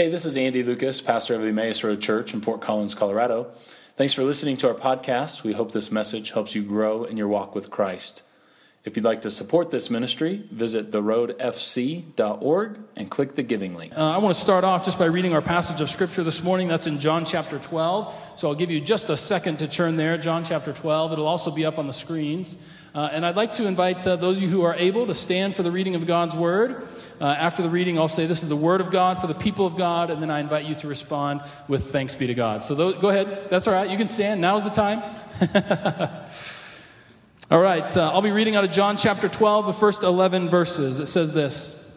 Hey, this is Andy Lucas, pastor of the Emmaus Road Church in Fort Collins, Colorado. Thanks for listening to our podcast. We hope this message helps you grow in your walk with Christ. If you'd like to support this ministry, visit theroadfc.org and click the giving link. Uh, I want to start off just by reading our passage of scripture this morning. That's in John chapter 12. So I'll give you just a second to turn there, John chapter 12. It'll also be up on the screens. Uh, and I'd like to invite uh, those of you who are able to stand for the reading of God's word. Uh, after the reading, I'll say, This is the word of God for the people of God, and then I invite you to respond with thanks be to God. So those, go ahead. That's all right. You can stand. Now's the time. All right, uh, I'll be reading out of John chapter 12, the first 11 verses. It says this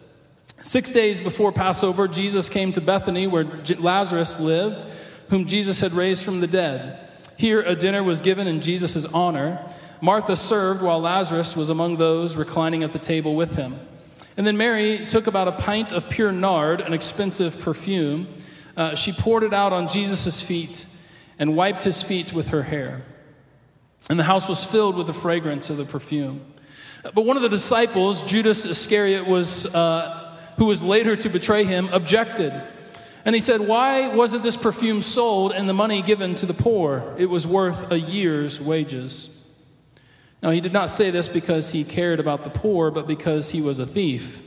Six days before Passover, Jesus came to Bethany where Lazarus lived, whom Jesus had raised from the dead. Here, a dinner was given in Jesus' honor. Martha served while Lazarus was among those reclining at the table with him. And then Mary took about a pint of pure nard, an expensive perfume. Uh, she poured it out on Jesus' feet and wiped his feet with her hair. And the house was filled with the fragrance of the perfume. But one of the disciples, Judas Iscariot, was, uh, who was later to betray him, objected. And he said, Why wasn't this perfume sold and the money given to the poor? It was worth a year's wages. Now, he did not say this because he cared about the poor, but because he was a thief.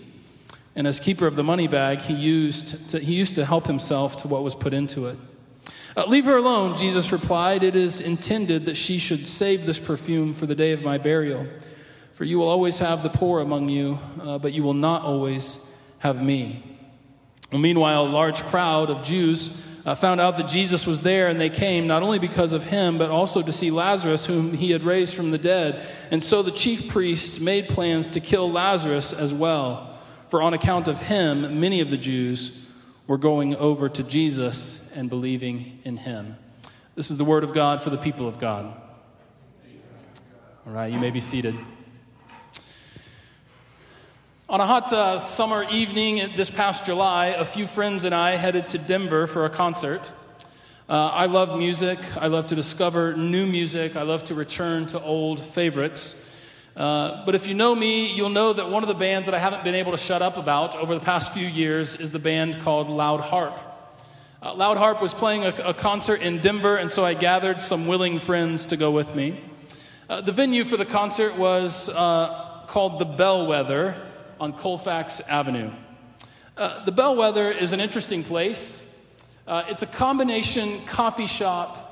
And as keeper of the money bag, he used to, he used to help himself to what was put into it. Uh, leave her alone, Jesus replied. It is intended that she should save this perfume for the day of my burial. For you will always have the poor among you, uh, but you will not always have me. Well, meanwhile, a large crowd of Jews uh, found out that Jesus was there, and they came not only because of him, but also to see Lazarus, whom he had raised from the dead. And so the chief priests made plans to kill Lazarus as well. For on account of him, many of the Jews we're going over to Jesus and believing in him. This is the word of God for the people of God. All right, you may be seated. On a hot uh, summer evening this past July, a few friends and I headed to Denver for a concert. Uh, I love music. I love to discover new music. I love to return to old favorites. Uh, but if you know me, you'll know that one of the bands that I haven't been able to shut up about over the past few years is the band called Loud Harp. Uh, Loud Harp was playing a, a, concert in Denver, and so I gathered some willing friends to go with me. Uh, the venue for the concert was uh, called the Bellwether on Colfax Avenue. Uh, the Bellwether is an interesting place. it's a combination coffee shop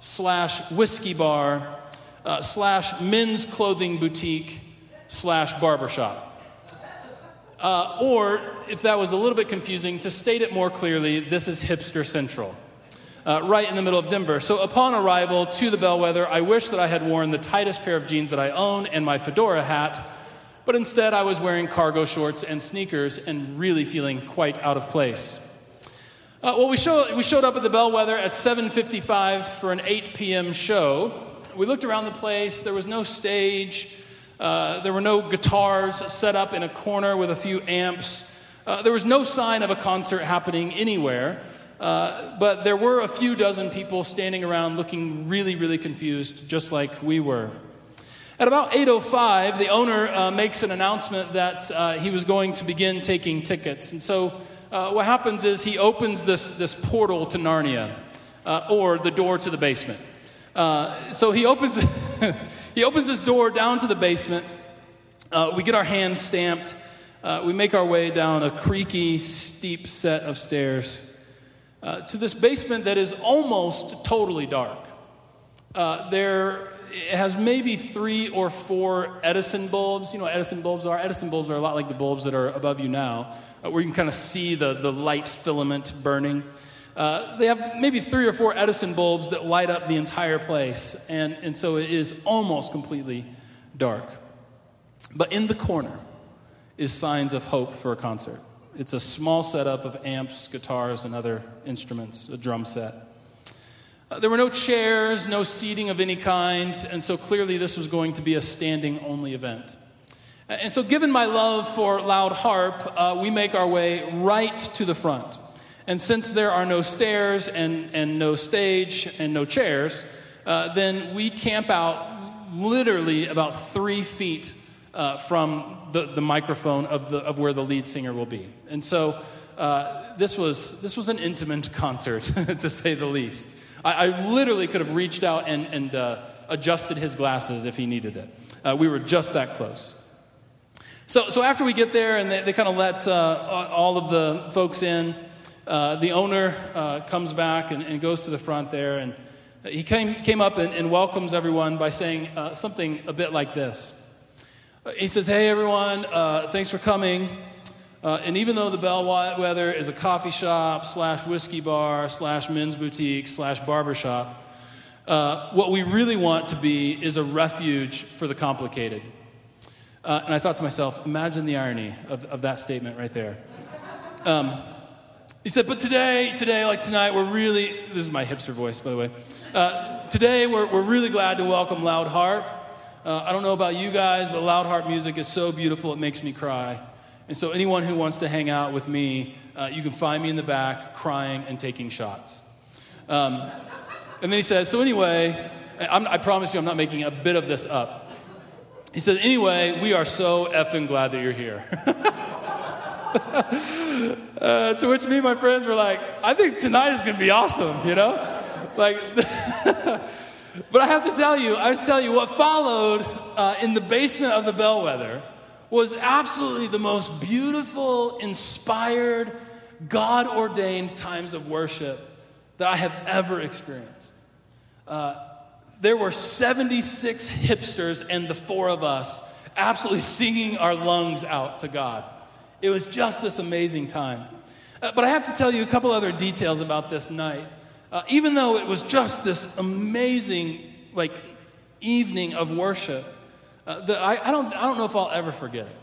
slash whiskey bar uh, slash men's clothing boutique slash barbershop. Uh, or, if that was a little bit confusing, to state it more clearly, this is Hipster Central, uh, right in the middle of Denver. So, upon arrival to the Bellwether, I wish that I had worn the tightest pair of jeans that I own and my fedora hat, but instead I was wearing cargo shorts and sneakers and really feeling quite out of place. Uh, well, we, show, we showed up at the Bellwether at 7:55 for an 8 p.m. show, we looked around the place. There was no stage. Uh, there were no guitars set up in a corner with a few amps. Uh, there was no sign of a concert happening anywhere. Uh, but there were a few dozen people standing around looking really, really confused, just like we were. At about 8.05, the owner uh, makes an announcement that uh, he was going to begin taking tickets. And so uh, what happens is he opens this, this portal to Narnia, or the door to the basement. Uh, so he opens, he opens this door down to the basement. Uh, we get our hands stamped. Uh, we make our way down a creaky, steep set of stairs uh, to this basement that is almost totally dark. Uh, there it has maybe three or four Edison bulbs. You know what Edison bulbs are? Edison bulbs are a lot like the bulbs that are above you now, where you can kind of see the, the light filament burning. Uh, they have maybe three or four Edison bulbs that light up the entire place, and, and so it is almost completely dark. But in the corner is signs of hope for a concert. It's a small setup of amps, guitars, and other instruments, a drum set. Uh, there were no chairs, no seating of any kind, and so clearly this was going to be a standing only event. And so, given my love for loud harp, uh, we make our way right to the front. And since there are no stairs and, and no stage and no chairs, uh, then we camp out literally about three feet uh, from the, the microphone of, the, of where the lead singer will be. And so uh, this, was, this was an intimate concert, to say the least. I, I, literally could have reached out and, and uh, adjusted his glasses if he needed it. Uh, we were just that close. So, so after we get there and they, they kind of let uh, all of the folks in, uh, the owner uh, comes back and, and, goes to the front there, and he came, came up and, and welcomes everyone by saying uh, something a bit like this. He says, Hey, everyone, thanks for coming. Uh, and even though the Bellwether is a coffee shop slash whiskey bar slash men's boutique slash barbershop, uh, what we really want to be is a refuge for the complicated. Uh, and I thought to myself, imagine the irony of, of that statement right there. Um, he said, but today, today, like tonight, we're really, this is my hipster voice, by the way. Uh, today, we're, we're really glad to welcome Loud Harp. Uh, I don't know about you guys, but Loud Harp music is so beautiful, it makes me cry. And so, anyone who wants to hang out with me, uh, you can find me in the back crying and taking shots. Um, and then he says, So, anyway, I'm, I promise you, I'm not making a bit of this up. He says, Anyway, we are so effing glad that you're here. uh, to which me and my friends were like, I think tonight is going to be awesome, you know? Like, but I have to tell you, I have to tell you, what followed uh, in the basement of the Bellwether was absolutely the most beautiful, inspired, God ordained times of worship that I have ever experienced. Uh, there were 76 hipsters and the four of us absolutely singing our lungs out to God. It was just this amazing time. Uh, but I have to tell you a couple other details about this night. Uh, even though it was just this amazing, like, evening of worship, uh, the, I, I, don't, I don't know if I'll ever forget it.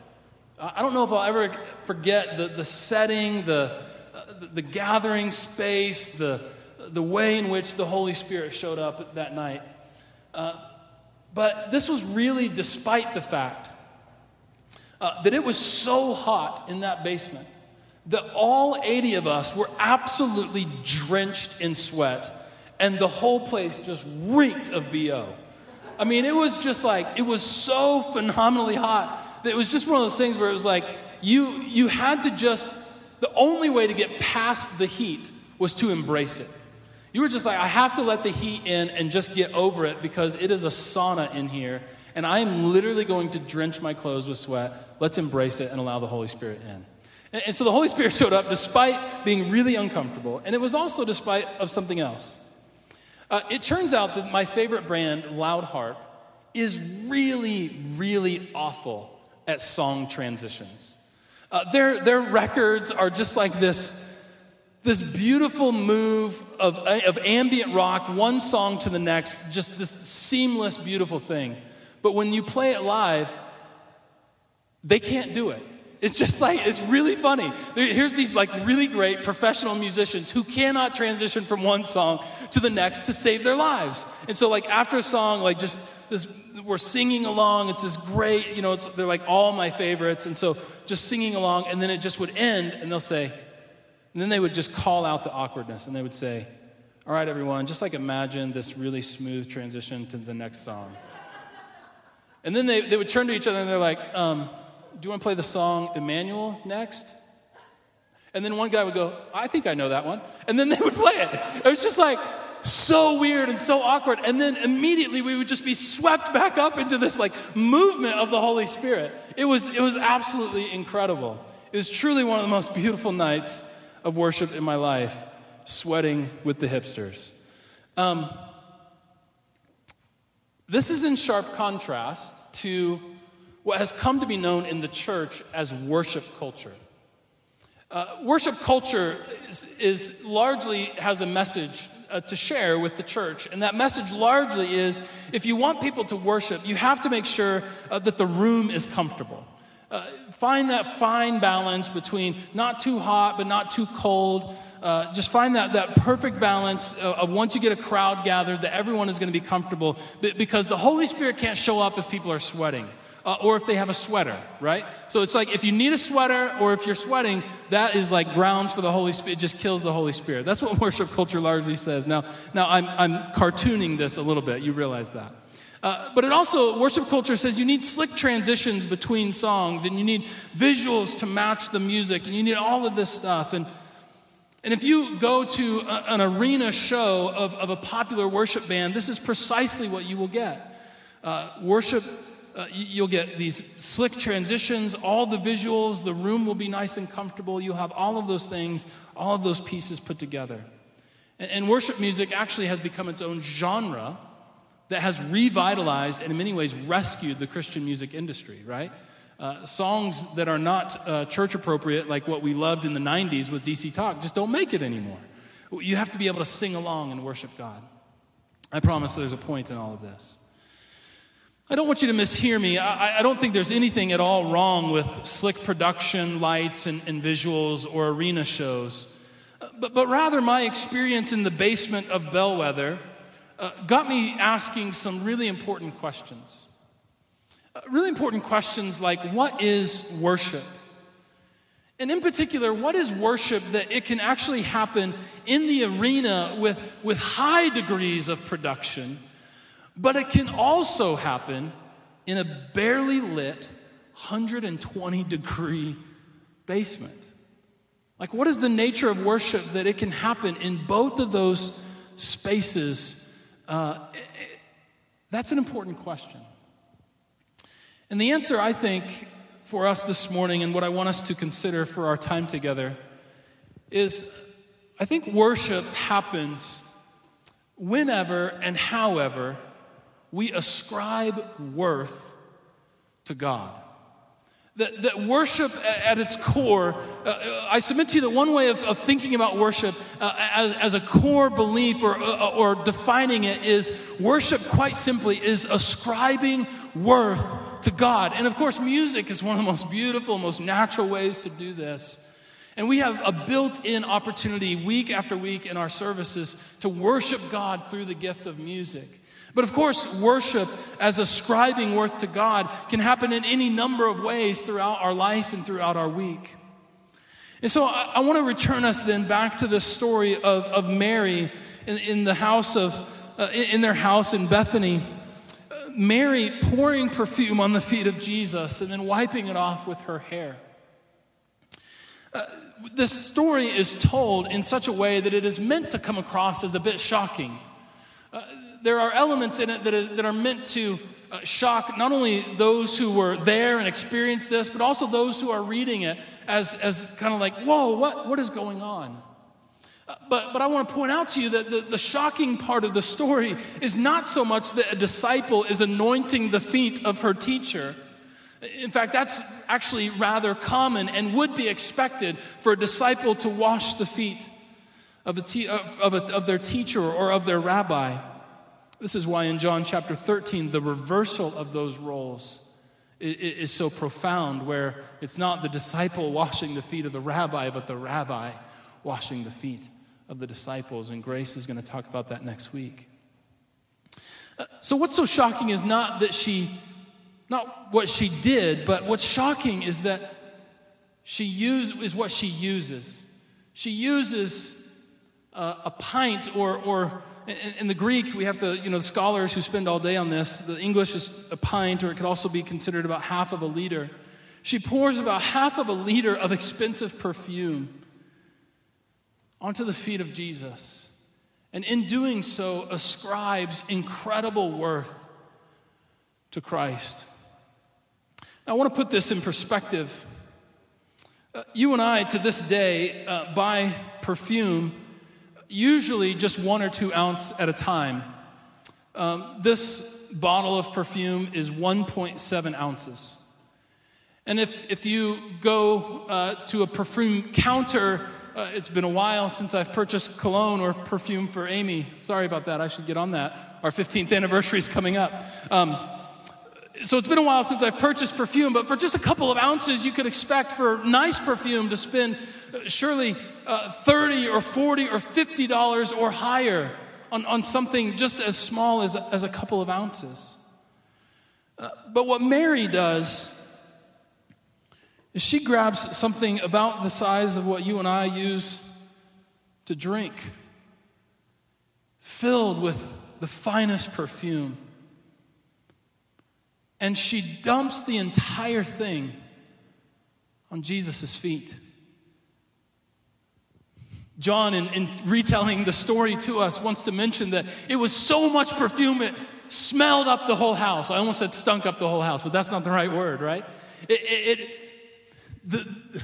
I don't know if I'll ever forget the, the setting, the, uh, the, the gathering space, the, the way in which the Holy Spirit showed up that night. Uh, but this was really despite the fact uh, that it was so hot in that basement that all 80 of us were absolutely drenched in sweat, and the whole place just reeked of BO. I mean, it was just like, it was so phenomenally hot that it was just one of those things where it was like, you, you had to just, the only way to get past the heat was to embrace it. You were just like, I have to let the heat in and just get over it because it is a sauna in here, and I am literally going to drench my clothes with sweat. Let's embrace it and allow the Holy Spirit in. And, and so the Holy Spirit showed up despite being really uncomfortable, and it was also despite of something else. Uh, it turns out that my favorite brand, Loud Harp, is really, really awful at song transitions. Uh, their, their records are just like this, this beautiful move of, of ambient rock, one song to the next, just this seamless, beautiful thing. But when you play it live, they can't do it. It's just like, it's really funny. Here's these like really great professional musicians who cannot transition from one song to the next to save their lives. And so, like, after a song, like, just this, we're singing along. It's this great, you know, they're like all my favorites. And so, just singing along, and then it just would end, and they'll say, and then they would just call out the awkwardness, and they would say, All right, everyone, just like imagine this really smooth transition to the next song. And then they, they would turn to each other and they're like, um, Do you want to play the song Emmanuel next? And then one guy would go, I think I know that one. And then they would play it. It was just like so weird and so awkward. And then immediately we would just be swept back up into this like movement of the Holy Spirit. It was, it was absolutely incredible. It was truly one of the most beautiful nights of worship in my life, sweating with the hipsters. Um, this is in sharp contrast to what has come to be known in the church as worship culture. Uh, worship culture is, is, largely has a message uh, to share with the church, and that message largely is if you want people to worship, you have to make sure uh, that the room is comfortable. Uh, find that fine balance between not too hot but not too cold. Uh, just find that, that perfect balance of, of, once you get a crowd gathered, that everyone is going to be comfortable because the Holy Spirit can't show up if people are sweating. Uh, or if they have a sweater, right? So it's like if you need a sweater or if you're sweating, that is like grounds for the Holy Spirit. It just kills the Holy Spirit. That's what worship culture largely says. Now, now I'm, I'm cartooning this a little bit. You realize that. Uh, but it also, worship culture says you need slick transitions between songs and you need visuals to match the music and you need all of this stuff. And, and if you go to a, an arena show of, of a popular worship band, this is precisely what you will get. Uh, worship, uh, you'll get these slick transitions, all the visuals, the room will be nice and comfortable. You'll have all of those things, all of those pieces put together. And, and worship music actually has become its own genre that has revitalized and in many ways rescued the Christian music industry, right? Uh, songs that are not uh, church appropriate, like what we loved in the 90s with DC Talk, just don't make it anymore. You have to be able to sing along and worship God. I promise there's a point in all of this. I don't want you to mishear me. I, I don't think there's anything at all wrong with slick production, lights, and, and visuals or arena shows. Uh, but, but rather, my experience in the basement of Bellwether uh, got me asking some really important questions. Uh, really important questions like what is worship? And in particular, what is worship that it can actually happen in the arena with, with high degrees of production, but it can also happen in a barely lit 120 degree basement? Like, what is the nature of worship that it can happen in both of those spaces uh, that's an important question. And the answer, I think, for us this morning and what I want us to consider for our time together is I think worship happens whenever and however we ascribe worth to God. That, that worship at its core, uh, I submit to you that one way of, of thinking about worship uh, as, as, a core belief or, uh, or defining it is worship, quite simply, is ascribing worth to God. And of course, music is one of the most beautiful, most natural ways to do this. And we have a built in opportunity week after week in our services to worship God through the gift of music. But of course, worship as ascribing worth to God can happen in any number of ways throughout our life and throughout our week. And so I, I want to return us then back to the story of, of Mary in, in the house of, uh, in, their house in Bethany. Mary pouring perfume on the feet of Jesus and then wiping it off with her hair. Uh, this story is told in such a way that it is meant to come across as a bit shocking. Uh, there are elements in it that are, that are meant to uh, shock not only those who were there and experienced this, but also those who are reading it as, as kind of like, whoa, what, what is going on? Uh, but, but I want to point out to you that the, the shocking part of the story is not so much that a disciple is anointing the feet of her teacher. In fact, that's actually rather common and would be expected for a disciple to wash the feet of, a te- of, of, a, of their teacher or of their rabbi. This is why in John chapter 13, the reversal of those roles is so profound, where it's not the disciple washing the feet of the rabbi, but the rabbi washing the feet of the disciples. And Grace is going to talk about that next week. Uh, so, what's so shocking is not that she, not what she did, but what's shocking is that she used, is what she uses. She uses uh, a pint or, or in, the Greek, we have to, you know, the scholars who spend all day on this, the English is a pint, or it could also be considered about half of a liter. She pours about half of a liter of expensive perfume onto the feet of Jesus. And in doing so, ascribes incredible worth to Christ. Now, I want to put this in perspective. Uh, you and I, to this day, uh, buy perfume usually just one or two ounce at a time. Um, this bottle of perfume is 1.7 ounces. And if, if you go uh, to a perfume counter, uh, it's been a while since I've purchased cologne or perfume for Amy. Sorry about that. I should get on that. Our 15th anniversary is coming up. Um, so it's been a while since I've purchased perfume, but for just a couple of ounces, you could expect for nice perfume to spend uh, surely uh, 30 or 40 or 50 dollars or higher on, on something just as small as, as a couple of ounces. Uh, but what Mary does is she grabs something about the size of what you and I use to drink, filled with the finest perfume. and she dumps the entire thing on Jesus' feet. John, in, in, retelling the story to us, wants to mention that it was so much perfume it smelled up the whole house. I almost said stunk up the whole house, but that's not the right word, right? It, it, it the,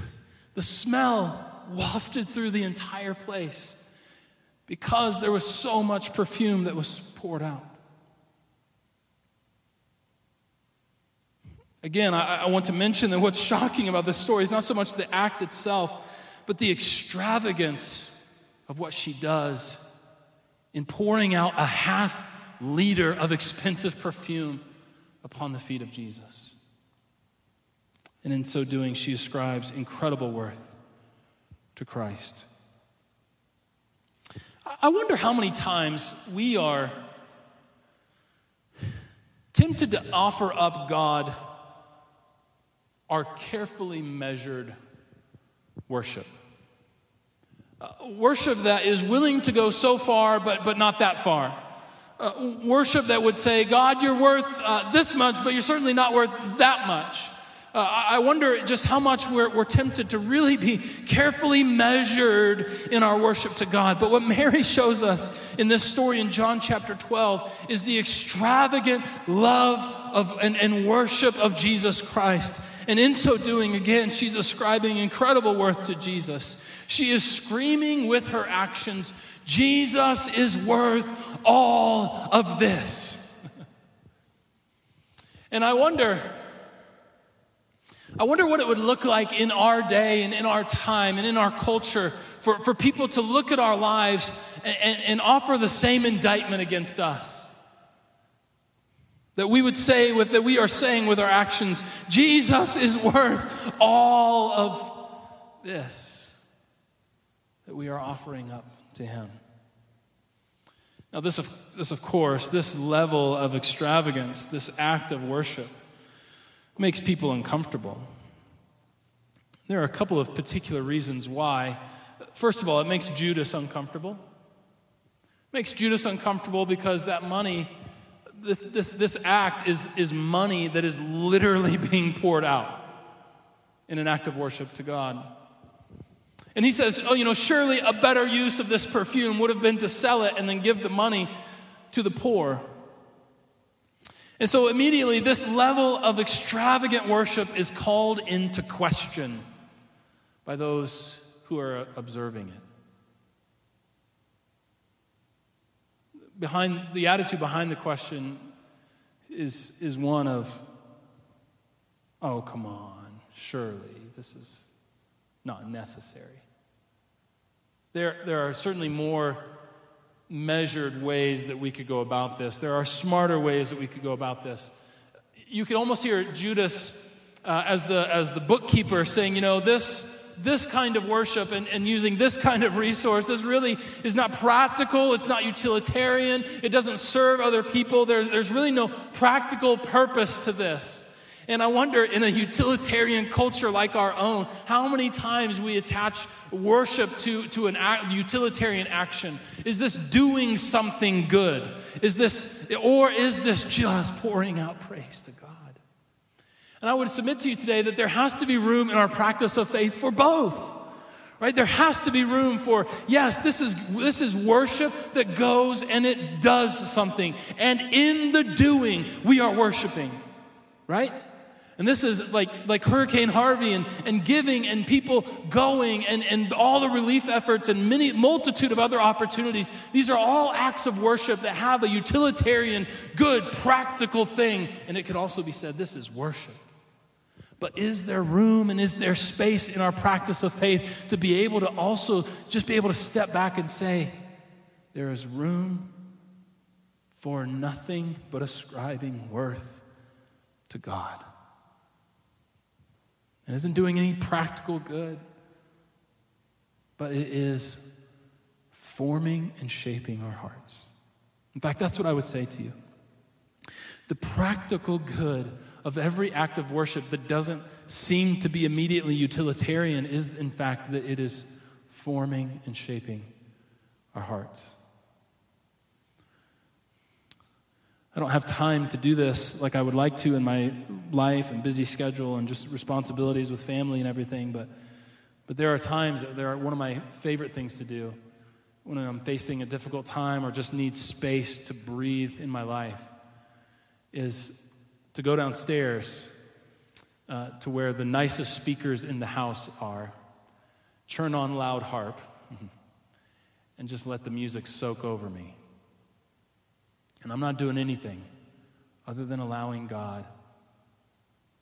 the smell wafted through the entire place because there was so much perfume that was poured out. Again, I, I, want to mention that what's shocking about this story is not so much the act itself, but the extravagance of what she does in pouring out a half liter of expensive perfume upon the feet of Jesus. And in so doing, she ascribes incredible worth to Christ. I wonder how many times we are tempted to offer up God our carefully measured worship. Worship that is willing to go so far, but, but not that far. Uh, worship that would say, God, you're worth uh, this much, but you're certainly not worth that much. Uh, I wonder just how much we're, we're tempted to really be carefully measured in our worship to God. But what Mary shows us in this story in John chapter 12 is the extravagant love of, and, and worship of Jesus Christ. And in so doing, again, she's ascribing incredible worth to Jesus. She is screaming with her actions, Jesus is worth all of this. and I wonder I wonder what it would look like in our day and in our time and in our culture for, for people to look at our lives and, and, and offer the same indictment against us. That we would say with that we are saying with our actions, Jesus is worth all of this that we are offering up to him. Now, this of, this, of course, this level of extravagance, this act of worship, makes people uncomfortable. There are a couple of particular reasons why. First of all, it makes Judas uncomfortable. It makes Judas uncomfortable because that money, this, this, this act is, is money that is literally being poured out in an act of worship to God. And he says, Oh, you know, surely a better use of this perfume would have been to sell it and then give the money to the poor. And so immediately, this level of extravagant worship is called into question by those who are observing it. Behind the attitude behind the question is, is one of, oh, come on, surely this is not necessary. There, there are certainly more measured ways that we could go about this. There are smarter ways that we could go about this. You could almost hear Judas uh, as, the, as the bookkeeper saying, you know, this, this kind of worship and, and using this kind of resource this really is not practical it's not utilitarian it doesn't serve other people there, there's really no practical purpose to this and I wonder, in a utilitarian culture like our own, how many times we attach worship to, to an act, utilitarian action. Is this doing something good? Is this, or is this just pouring out praise to God? And I would submit to you today that there has to be room in our practice of faith for both right there has to be room for yes this is this is worship that goes and it does something and in the doing we are worshiping right and this is like, like Hurricane Harvey and, and giving and people going and, and all the relief efforts and many multitude of other opportunities. These are all acts of worship that have a utilitarian, good, practical thing. And it could also be said this is worship. But is there room and is there space in our practice of faith to be able to also just be able to step back and say, there is room for nothing but ascribing worth to God? It isn't doing any practical good, but it is forming and shaping our hearts. In fact, that's what I would say to you. The practical good of every act of worship that doesn't seem to be immediately utilitarian is, in fact, that it is forming and shaping our hearts. I don't have time to do this like I would like to in my life and busy schedule and just responsibilities with family and everything. But, but there are times that they're one of my favorite things to do when I'm facing a difficult time or just need space to breathe in my life is to go downstairs uh, to where the nicest speakers in the house are, turn on loud harp, and just let the music soak over me. And I'm not doing anything other than allowing God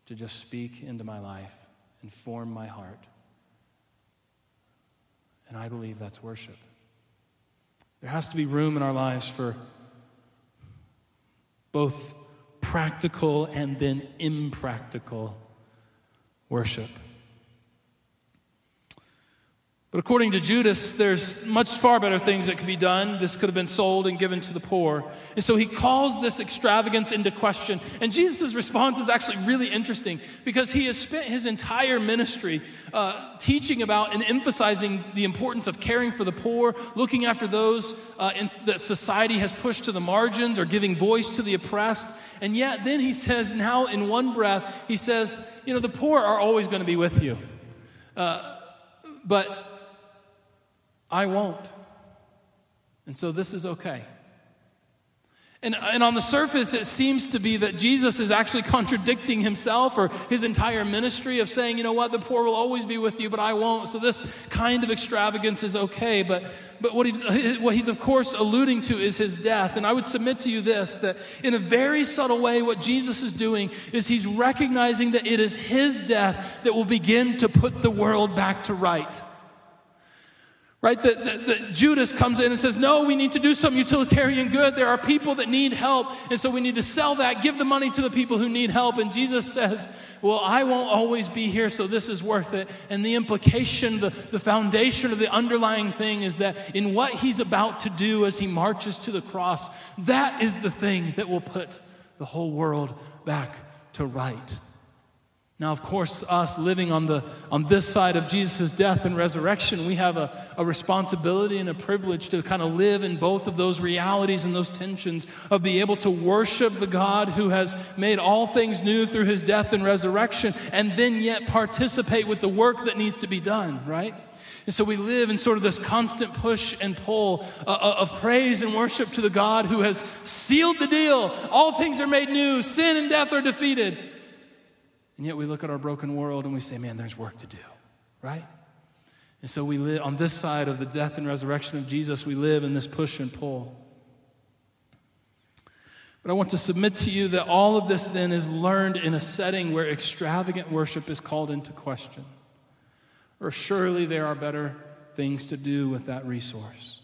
to just speak into my life and form my heart. And I believe that's worship. There has to be room in our lives for both practical and then impractical worship. But according to Judas, there's much far better things that could be done. This could have been sold and given to the poor. And so he calls this extravagance into question. And Jesus' response is actually really interesting because he has spent his entire ministry uh, teaching about and emphasizing the importance of caring for the poor, looking after those uh, in, that society has pushed to the margins or giving voice to the oppressed. And yet, then he says, now in one breath, he says, you know, the poor are always going to be with you. Uh, but I won't. And so this is okay. And, and on the surface, it seems to be that Jesus is actually contradicting himself or his entire ministry of saying, you know what, the poor will always be with you, but I won't. So this kind of extravagance is okay. But, but what, he's, what he's, of course, alluding to is his death. And I would submit to you this that in a very subtle way, what Jesus is doing is he's recognizing that it is his death that will begin to put the world back to right. Right? That, Judas comes in and says, No, we need to do some utilitarian good. There are people that need help. And so we need to sell that, give the money to the people who need help. And Jesus says, Well, I won't always be here, so this is worth it. And the implication, the, the foundation of the underlying thing is that in what he's about to do as he marches to the cross, that is the thing that will put the whole world back to right. Now, of course, us living on, the, on this side of Jesus' death and resurrection, we have a, a responsibility and a privilege to kind of live in both of those realities and those tensions of being able to worship the God who has made all things new through his death and resurrection, and then yet participate with the work that needs to be done, right? And so we live in sort of this constant push and pull uh, uh of praise and worship to the God who has sealed the deal. All things are made new, sin and death are defeated. And yet we look at our broken world and we say, man, there's work to do, right? And so we live on this side of the death and resurrection of Jesus, we live in this push and pull. But I want to submit to you that all of this then is learned in a setting where extravagant worship is called into question. Or surely there are better things to do with that resource.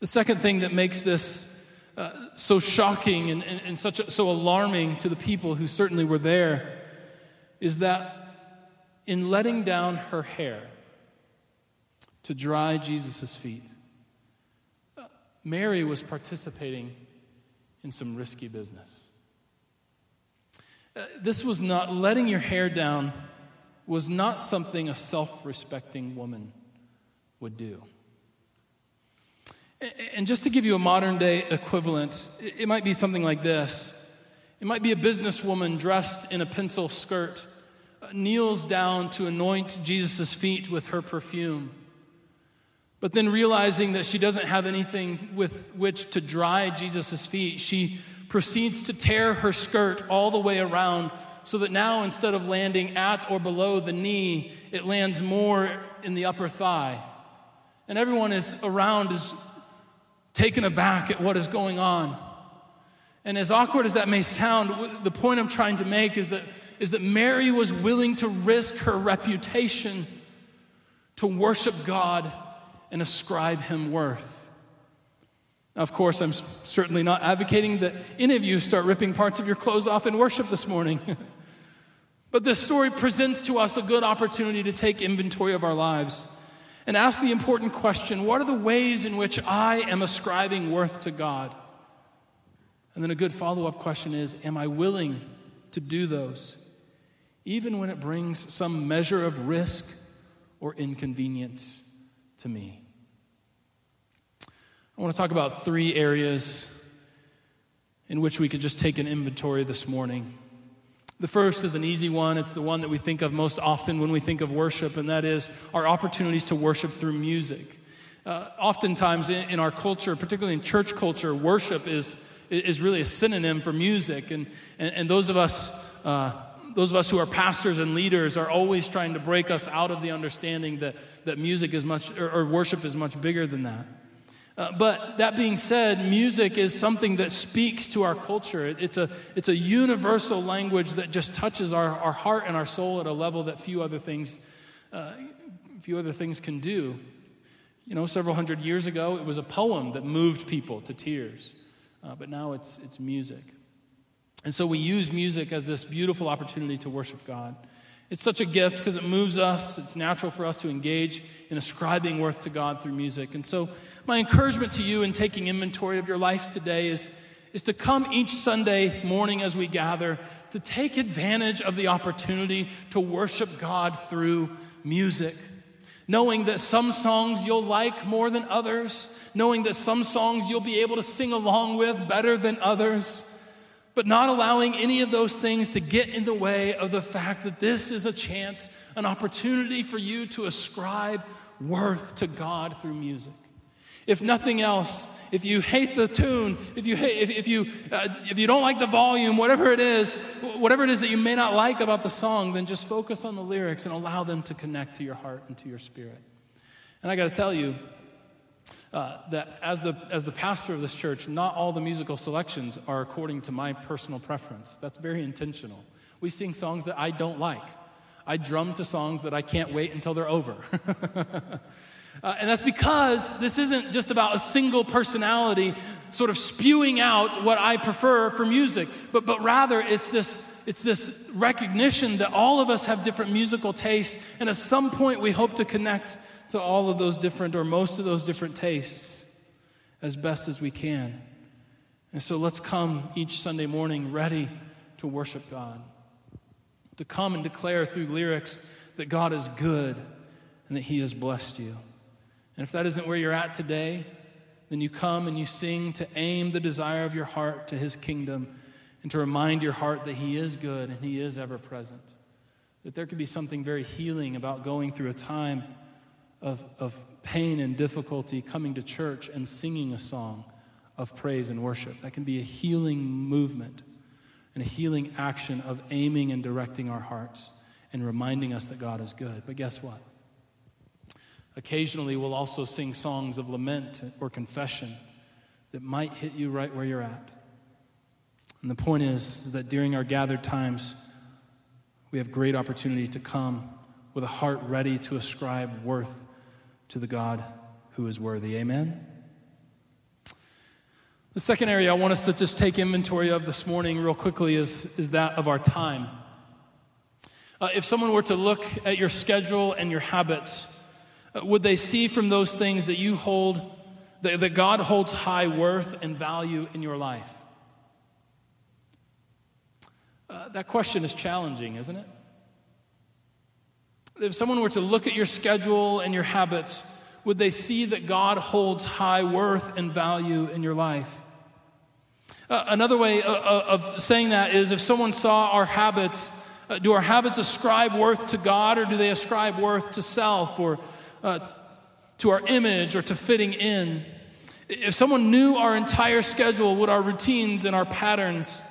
The second thing that makes this uh, so shocking and, and, and such a, so alarming to the people who certainly were there is that in letting down her hair to dry Jesus' feet, Mary was participating in some risky business. Uh, this was not, letting your hair down was not something a self respecting woman would do. And just to give you a modern day equivalent, it might be something like this it might be a businesswoman dressed in a pencil skirt, uh, kneels down to anoint Jesus' feet with her perfume. But then realizing that she doesn't have anything with which to dry Jesus' feet, she proceeds to tear her skirt all the way around so that now instead of landing at or below the knee, it lands more in the upper thigh. And everyone is around is taken aback at what is going on. And as awkward as that may sound, the point I'm trying to make is that, is that Mary was willing to risk her reputation to worship God and ascribe him worth. Now, of course, I'm certainly not advocating that any of you start ripping parts of your clothes off in worship this morning. but this story presents to us a good opportunity to take inventory of our lives and ask the important question what are the ways in which I am ascribing worth to God? And then a good follow up question is Am I willing to do those, even when it brings some measure of risk or inconvenience to me? I want to talk about three areas in which we could just take an inventory this morning. The first is an easy one. It's the one that we think of most often when we think of worship, and that is our opportunities to worship through music. Uh, oftentimes in, in, our culture, particularly in church culture, worship is, is really a synonym for music. And, and, and those of us, uh, those of us who are pastors and leaders are always trying to break us out of the understanding that, that music is much, or, or worship is much bigger than that. Uh, but that being said, music is something that speaks to our culture. It, it's, a, it's a universal language that just touches our, our heart and our soul at a level that few other things, uh, few other things can do. You know, several hundred years ago, it was a poem that moved people to tears, uh, but now it's, it's music. And so we use music as this beautiful opportunity to worship God. It's such a gift because it moves us. It's natural for us to engage in ascribing worth to God through music. And so my encouragement to you in taking inventory of your life today is, is to come each Sunday morning as we gather to take advantage of the opportunity to worship God through music. Knowing that some songs you'll like more than others, knowing that some songs you'll be able to sing along with better than others but not allowing any of those things to get in the way of the fact that this is a chance, an opportunity for you to ascribe worth to God through music. If nothing else, if you hate the tune, if you, hate, if, if, you, uh, if you don't like the volume, whatever it is, whatever it is that you may not like about the song, then just focus on the lyrics and allow them to connect to your heart and to your spirit. And I got to tell you uh, that as the, as the pastor of this church, not all the musical selections are according to my personal preference. That's very intentional. We sing songs that I don't like. I drum to songs that I can't wait until they're over. Uh, and that's because this isn't just about a single personality sort of spewing out what I prefer for music, but, but rather it's this, it's this recognition that all of us have different musical tastes, and at some point we hope to connect to all of those different or most of those different tastes as best as we can. And so let's come each Sunday morning ready to worship God, to come and declare through lyrics that God is good and that He has blessed you. And if that isn't where you're at today, then you come and you sing to aim the desire of your heart to his kingdom and to remind your heart that he is good and he is ever present. That there could be something very healing about going through a time of, of pain and difficulty, coming to church and singing a song of praise and worship. That can be a healing movement and a healing action of aiming and directing our hearts and reminding us that God is good. But guess what? Occasionally, we'll also sing songs of lament or confession that might hit you right where you're at. And the point is, is that during our gathered times, we have great opportunity to come with a heart ready to ascribe worth to the God who is worthy. Amen? The second area I want us to just take inventory of this morning, real quickly, is, is that of our time. Uh, if someone were to look at your schedule and your habits, would they see from those things that you hold, that, that God holds high worth and value in your life? Uh, that question is challenging, isn't it? If someone were to look at your schedule and your habits, would they see that God holds high worth and value in your life? Uh, another way of, uh, uh, of saying that is if someone saw our habits, uh, do our habits ascribe worth to God or do they ascribe worth to self or uh, to our image or to fitting in. If someone knew our entire schedule, would our routines and our patterns,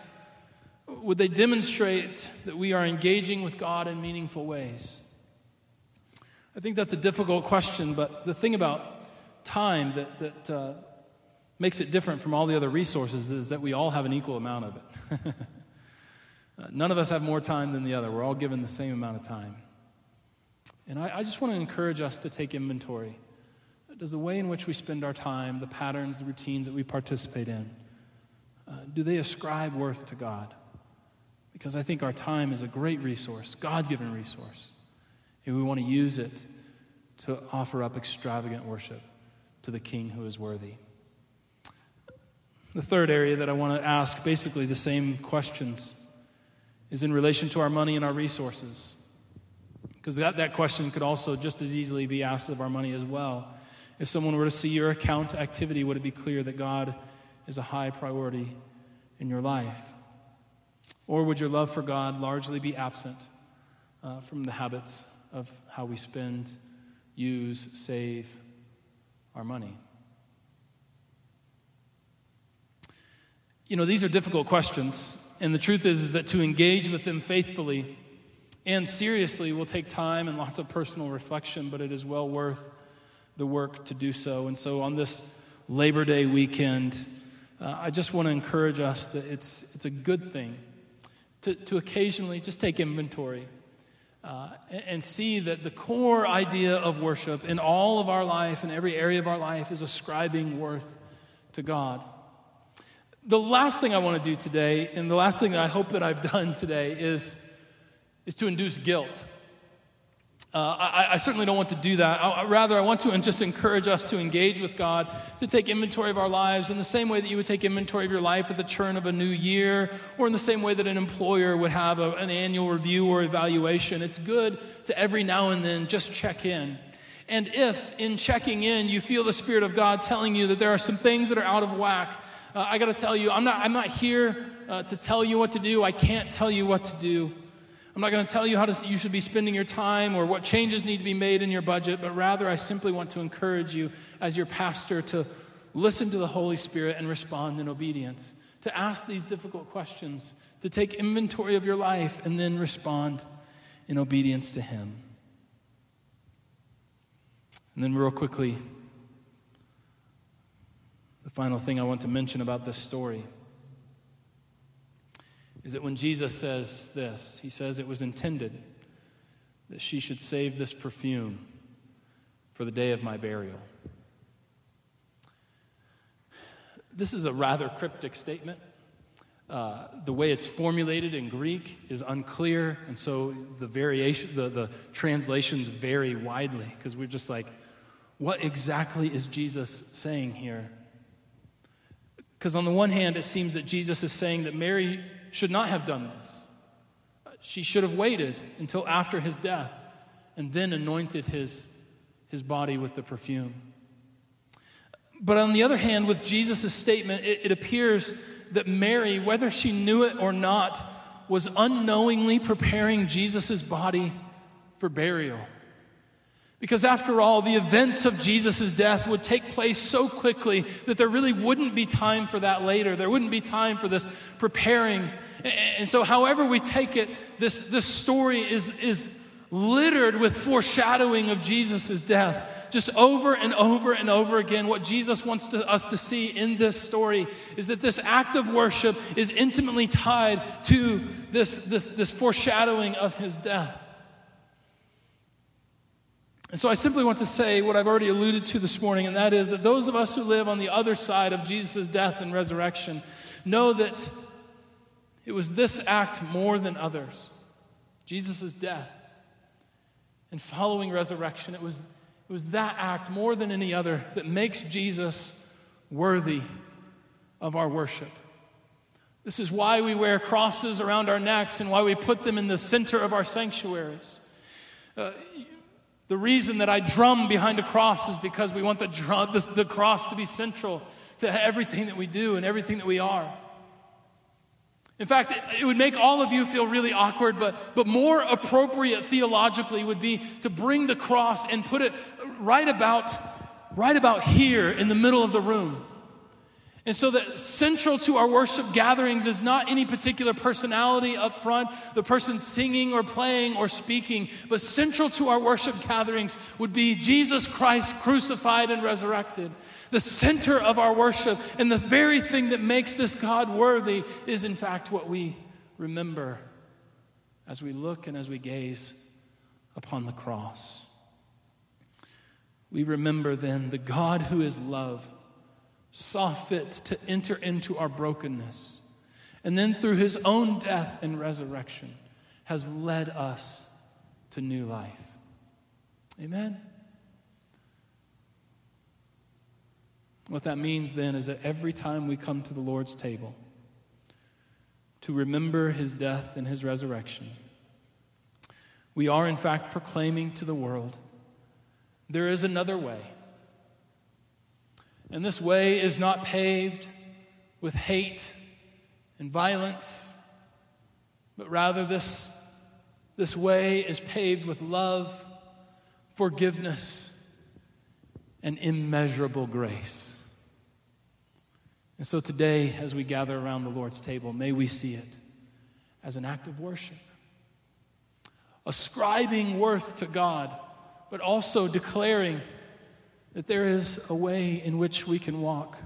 would they demonstrate that we are engaging with God in meaningful ways? I think that's a difficult question, but the thing about time that, that uh, makes it different from all the other resources is that we all have an equal amount of it. uh, none of us have more time than the other. We're all given the same amount of time. And I, I just want to encourage us to take inventory. Does the way in which we spend our time, the patterns, the routines that we participate in, uh, do they ascribe worth to God? Because I think our time is a great resource, God given resource. And we want to use it to offer up extravagant worship to the King who is worthy. The third area that I want to ask, basically the same questions, is in relation to our money and our resources. Because that, that question could also just as easily be asked of our money as well. If someone were to see your account activity, would it be clear that God is a high priority in your life? Or would your love for God largely be absent uh, from the habits of how we spend, use, save our money? You know, these are difficult questions, and the truth is, is that to engage with them faithfully and seriously will take time and lots of personal reflection, but it is well worth the work to do so. And so on this Labor Day weekend, uh, I just want to encourage us that it's, it's a good thing to, to occasionally just take inventory uh, and, and see that the core idea of worship in all of our life, in every area of our life, is ascribing worth to God. The last thing I want to do today, and the last thing that I hope that I've done today, is, is to induce guilt. Uh, I, I, certainly don't want to do that. I, rather, I want to just encourage us to engage with God, to take inventory of our lives in the same way that you would take inventory of your life at the turn of a new year, or in the same way that an employer would have a, an annual review or evaluation. It's good to every now and then just check in. And if in checking in you feel the Spirit of God telling you that there are some things that are out of whack, uh, I got to tell you, I'm not, I'm not here uh, to tell you what to do. I can't tell you what to do. I'm not going to tell you how to, you should be spending your time or what changes need to be made in your budget, but rather I simply want to encourage you as your pastor to listen to the Holy Spirit and respond in obedience, to ask these difficult questions, to take inventory of your life and then respond in obedience to Him. And then, real quickly, the final thing I want to mention about this story is that when Jesus says this, he says it was intended that she should save this perfume for the day of my burial. This is a rather cryptic statement. Uh, the way it's formulated in Greek is unclear, and so the variation, the, the translations vary widely because we're just like, what exactly is Jesus saying here? Because on the one hand, it seems that Jesus is saying that Mary should not have done this. She should have waited until after his death and then anointed his, his body with the perfume. But on the other hand, with Jesus' statement, it, it appears that Mary, whether she knew it or not, was unknowingly preparing Jesus' body for burial. Because after all, the events of Jesus' death would take place so quickly that there really wouldn't be time for that later. There wouldn't be time for this preparing. And so, however we take it, this, this story is, is littered with foreshadowing of Jesus' death. Just over and over and over again, what Jesus wants to, us to see in this story is that this act of worship is intimately tied to this, this, this foreshadowing of his death. And so I simply want to say what I've already alluded to this morning, and that is that those of us who live on the other side of Jesus' death and resurrection know that it was this act more than others Jesus' death and following resurrection. It was, it was that act more than any other that makes Jesus worthy of our worship. This is why we wear crosses around our necks and why we put them in the center of our sanctuaries. Uh, the reason that I drum behind a cross is because we want the, the cross to be central to everything that we do and everything that we are. In fact, it, it would make all of you feel really awkward, but, but more appropriate theologically would be to bring the cross and put it right about, right about here in the middle of the room. And so, that central to our worship gatherings is not any particular personality up front, the person singing or playing or speaking, but central to our worship gatherings would be Jesus Christ crucified and resurrected. The center of our worship and the very thing that makes this God worthy is, in fact, what we remember as we look and as we gaze upon the cross. We remember then the God who is love saw fit to enter into our brokenness, and then through his own death and resurrection has led us to new life. Amen? What that means then is that every time we come to the Lord's table to remember his death and his resurrection, we are in fact proclaiming to the world there is another way. And this way is not paved with hate and violence, but rather this, this way is paved with love, forgiveness, and immeasurable grace. And so today, as we gather around the Lord's table, may we see it as an act of worship, ascribing worth to God, but also declaring that there is a way in which we can walk.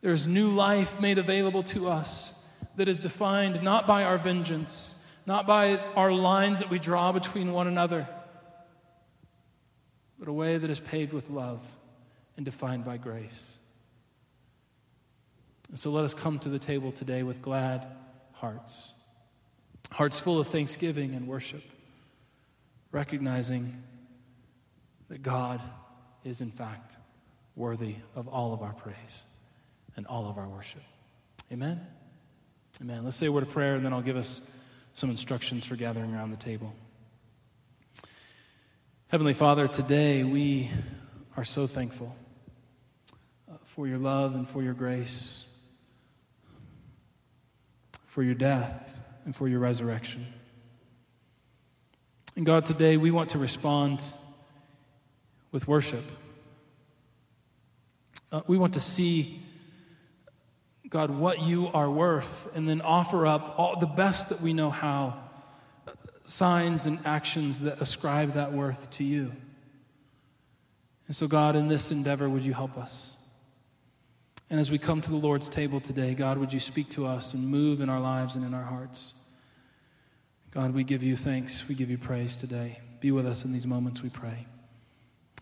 There's new life made available to us that is defined not by our vengeance, not by our lines that we draw between one another, but a way that is paved with love and defined by grace. And so let us come to the table today with glad hearts, hearts full of thanksgiving and worship, recognizing that God is, in fact, worthy of all of our praise and all of our worship. Amen? Amen. Let's say a word of prayer, and then I'll give us some instructions for gathering around the table. Heavenly Father, today we are so thankful uh, for your love and for your grace for your death and for your resurrection. And God, today we want to respond with worship. Uh, we want to see, God, what you are worth, and then offer up all the best that we know how signs and actions that ascribe that worth to you. And so, God, in this endeavor, would you help us? And as we come to the Lord's table today, God, would you speak to us and move in our lives and in our hearts? God, we give you thanks. We give you praise today. Be with us in these moments, we pray.